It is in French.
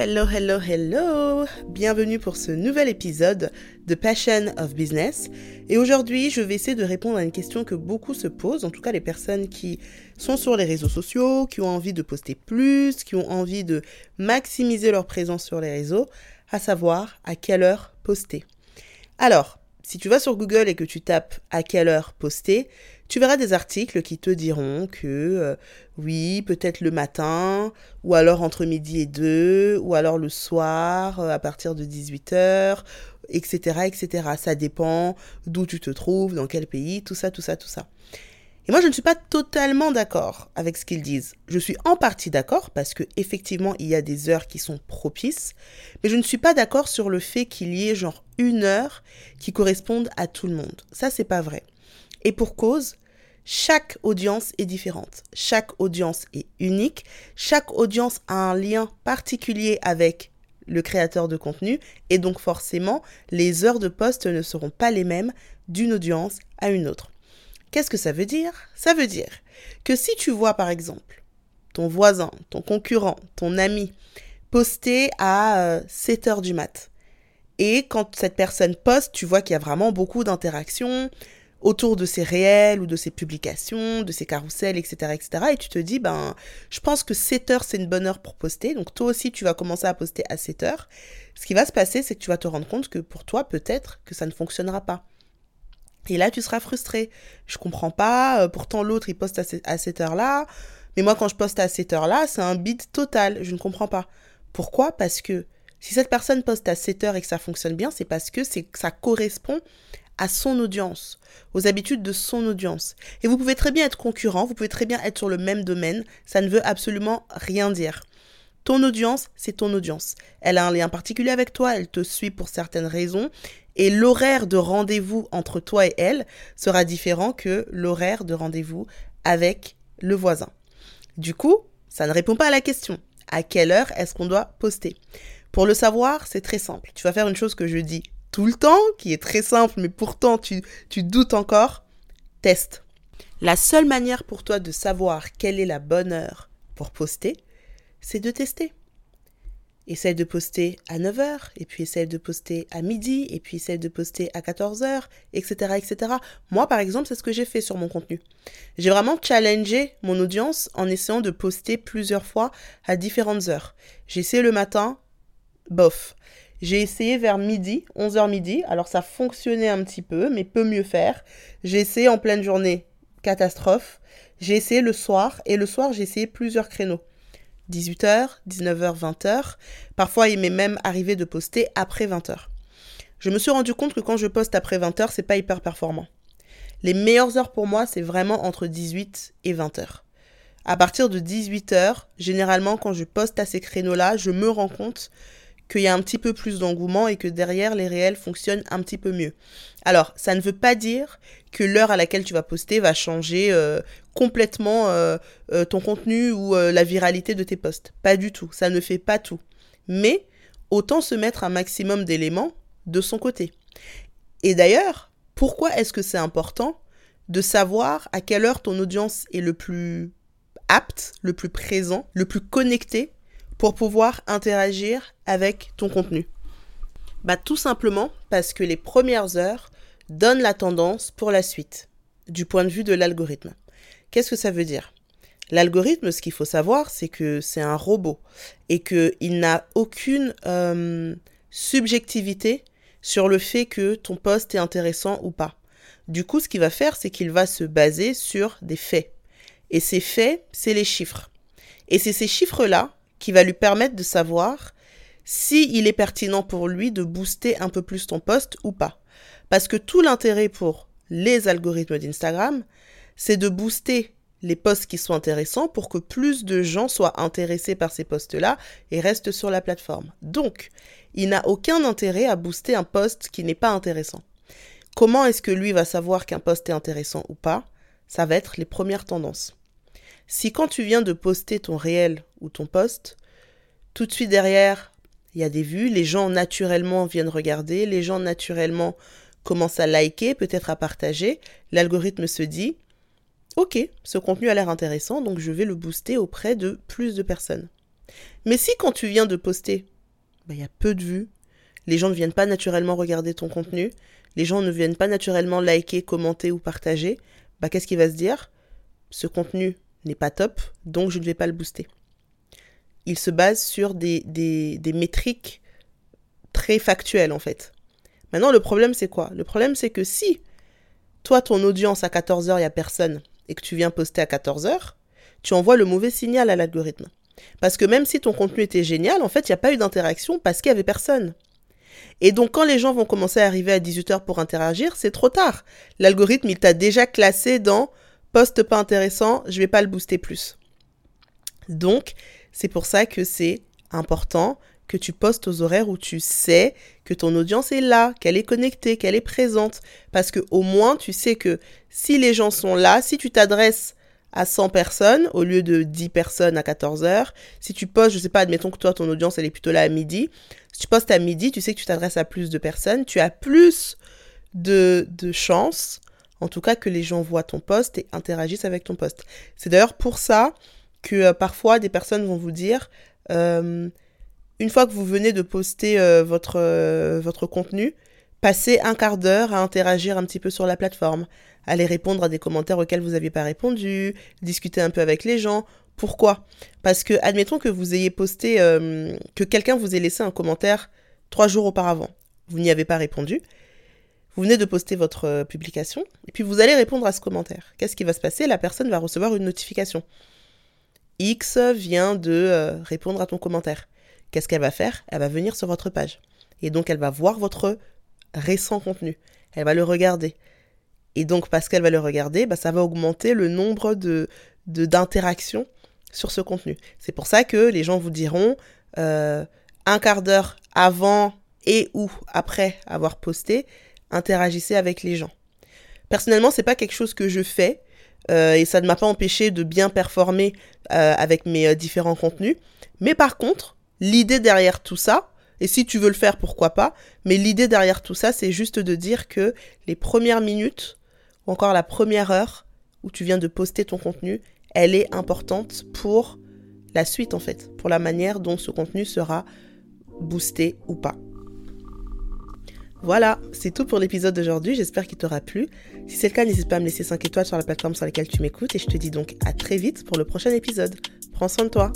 Hello, hello, hello Bienvenue pour ce nouvel épisode de Passion of Business. Et aujourd'hui, je vais essayer de répondre à une question que beaucoup se posent, en tout cas les personnes qui sont sur les réseaux sociaux, qui ont envie de poster plus, qui ont envie de maximiser leur présence sur les réseaux, à savoir à quelle heure poster. Alors, si tu vas sur Google et que tu tapes à quelle heure poster, tu verras des articles qui te diront que euh, oui, peut-être le matin, ou alors entre midi et deux, ou alors le soir euh, à partir de 18h, etc., etc. Ça dépend d'où tu te trouves, dans quel pays, tout ça, tout ça, tout ça. Et moi, je ne suis pas totalement d'accord avec ce qu'ils disent. Je suis en partie d'accord parce que effectivement, il y a des heures qui sont propices, mais je ne suis pas d'accord sur le fait qu'il y ait genre une heure qui corresponde à tout le monde. Ça, c'est pas vrai. Et pour cause, chaque audience est différente. Chaque audience est unique. Chaque audience a un lien particulier avec le créateur de contenu et donc forcément, les heures de poste ne seront pas les mêmes d'une audience à une autre. Qu'est-ce que ça veut dire? Ça veut dire que si tu vois par exemple ton voisin, ton concurrent, ton ami poster à 7 euh, heures du mat, et quand cette personne poste, tu vois qu'il y a vraiment beaucoup d'interactions, autour de ses réels ou de ses publications, de ses carousels, etc., etc. Et tu te dis, ben, je pense que 7 heures, c'est une bonne heure pour poster. Donc toi aussi, tu vas commencer à poster à 7 heures. Ce qui va se passer, c'est que tu vas te rendre compte que pour toi, peut-être que ça ne fonctionnera pas. Et là, tu seras frustré. Je comprends pas. Euh, pourtant, l'autre, il poste à cette heure-là. Mais moi, quand je poste à cette heure-là, c'est un bid total. Je ne comprends pas. Pourquoi? Parce que si cette personne poste à 7 heures et que ça fonctionne bien, c'est parce que ça correspond à son audience, aux habitudes de son audience. Et vous pouvez très bien être concurrent, vous pouvez très bien être sur le même domaine, ça ne veut absolument rien dire. Ton audience, c'est ton audience. Elle a un lien particulier avec toi, elle te suit pour certaines raisons, et l'horaire de rendez-vous entre toi et elle sera différent que l'horaire de rendez-vous avec le voisin. Du coup, ça ne répond pas à la question. À quelle heure est-ce qu'on doit poster? Pour le savoir, c'est très simple. Tu vas faire une chose que je dis tout le temps, qui est très simple, mais pourtant tu, doutes encore, teste. La seule manière pour toi de savoir quelle est la bonne heure pour poster, c'est de tester. Essaye de poster à 9h, et puis essaye de poster à midi, et puis essaye de poster à 14h, etc., etc. Moi, par exemple, c'est ce que j'ai fait sur mon contenu. J'ai vraiment challengé mon audience en essayant de poster plusieurs fois à différentes heures. J'ai essayé le matin, bof. J'ai essayé vers midi, 11h midi. Alors ça fonctionnait un petit peu, mais peut mieux faire. J'ai essayé en pleine journée, catastrophe. J'ai essayé le soir, et le soir, j'ai essayé plusieurs créneaux. 18h, 19h, 20h. Parfois, il m'est même arrivé de poster après 20h. Je me suis rendu compte que quand je poste après 20h, c'est pas hyper performant. Les meilleures heures pour moi, c'est vraiment entre 18 et 20h. À partir de 18h, généralement, quand je poste à ces créneaux-là, je me rends compte qu'il y a un petit peu plus d'engouement et que derrière les réels fonctionnent un petit peu mieux. Alors, ça ne veut pas dire que l'heure à laquelle tu vas poster va changer euh, complètement euh, euh, ton contenu ou la viralité de tes posts. Pas du tout, ça ne fait pas tout. Mais autant se mettre un maximum d'éléments de son côté. Et d'ailleurs, pourquoi est-ce que c'est important de savoir à quelle heure ton audience est le plus apte, le plus présent, le plus connecté pour pouvoir interagir avec ton contenu Bah tout simplement parce que les premières heures donnent la tendance pour la suite, du point de vue de l'algorithme. Qu'est-ce que ça veut dire? L'algorithme, ce qu'il faut savoir, c'est que c'est un robot et qu'il n'a aucune euh, subjectivité sur le fait que ton poste est intéressant ou pas. Du coup, ce qu'il va faire, c'est qu'il va se baser sur des faits. Et ces faits, c'est les chiffres. Et c'est ces chiffres-là qui va lui permettre de savoir si est pertinent pour lui de booster un peu plus ton poste ou pas. Parce que tout l'intérêt pour les algorithmes d'Instagram, c'est de booster les posts qui sont intéressants pour que plus de gens soient intéressés par ces posts-là et restent sur la plateforme. Donc, il n'a aucun intérêt à booster un post qui n'est pas intéressant. Comment est-ce que lui va savoir qu'un post est intéressant ou pas? Ça va être les premières tendances. Si quand tu viens de poster ton réel ou ton post, tout de suite derrière, il y a des vues, les gens naturellement viennent regarder, les gens naturellement commencent à liker, peut-être à partager, l'algorithme se dit Ok, ce contenu a l'air intéressant, donc je vais le booster auprès de plus de personnes. Mais si quand tu viens de poster, bah, il y a peu de vues, les gens ne viennent pas naturellement regarder ton contenu, les gens ne viennent pas naturellement liker, commenter ou partager, bah, qu'est-ce qu'il va se dire? Ce contenu n'est pas top, donc je ne vais pas le booster. Il se base sur des, des, des métriques très factuelles en fait. Maintenant, le problème, c'est quoi? Le problème, c'est que si toi, ton audience à 14h, il n'y a personne, et que tu viens poster à 14h, tu envoies le mauvais signal à l'algorithme. Parce que même si ton contenu était génial, en fait, il n'y a pas eu d'interaction parce qu'il n'y avait personne. Et donc, quand les gens vont commencer à arriver à 18h pour interagir, c'est trop tard. L'algorithme, il t'a déjà classé dans poste pas intéressant, je vais pas le booster plus. Donc, c'est pour ça que c'est important que tu postes aux horaires où tu sais que ton audience est là, qu'elle est connectée, qu'elle est présente. Parce que au moins, tu sais que si les gens sont là, si tu t'adresses à 100 personnes au lieu de 10 personnes à 14 heures, si tu postes, je sais pas, admettons que toi, ton audience, elle est plutôt là à midi. Si tu postes à midi, tu sais que tu t'adresses à plus de personnes, tu as plus de, de chances, en tout cas, que les gens voient ton poste et interagissent avec ton poste. C'est d'ailleurs pour ça que euh, parfois des personnes vont vous dire, euh, une fois que vous venez de poster euh, votre, contenu, passez un quart d'heure à interagir un petit peu sur la plateforme, aller répondre à des commentaires auxquels vous n'aviez pas répondu, discuter un peu avec les gens. Pourquoi? Parce que, admettons que vous ayez posté, que quelqu'un vous ait laissé un commentaire trois jours auparavant. Vous n'y avez pas répondu. Vous venez de poster votre publication, et puis vous allez répondre à ce commentaire. Qu'est-ce qui va se passer? La personne va recevoir une notification. X vient de répondre à ton commentaire qu'est-ce qu'elle va faire? Elle va venir sur votre page. Et donc, elle va voir votre récent contenu. Elle va le regarder. Et donc, parce qu'elle va le regarder, bah, ça va augmenter le nombre de d'interactions sur ce contenu. C'est pour ça que les gens vous diront euh, un quart d'heure avant et ou après avoir posté, interagissez avec les gens. Personnellement, c'est pas quelque chose que je fais euh, et ça ne m'a pas empêché de bien performer euh, avec mes différents contenus. Mais par contre, L'idée derrière tout ça, et si tu veux le faire, pourquoi pas, mais l'idée derrière tout ça, c'est juste de dire que les premières minutes, ou encore la première heure où tu viens de poster ton contenu, elle est importante pour la suite en fait, pour la manière dont ce contenu sera boosté ou pas. Voilà, c'est tout pour l'épisode d'aujourd'hui, j'espère qu'il t'aura plu. Si c'est le cas, n'hésite pas à me laisser 5 étoiles sur la plateforme sur laquelle tu m'écoutes et je te dis donc à très vite pour le prochain épisode. Prends soin de toi.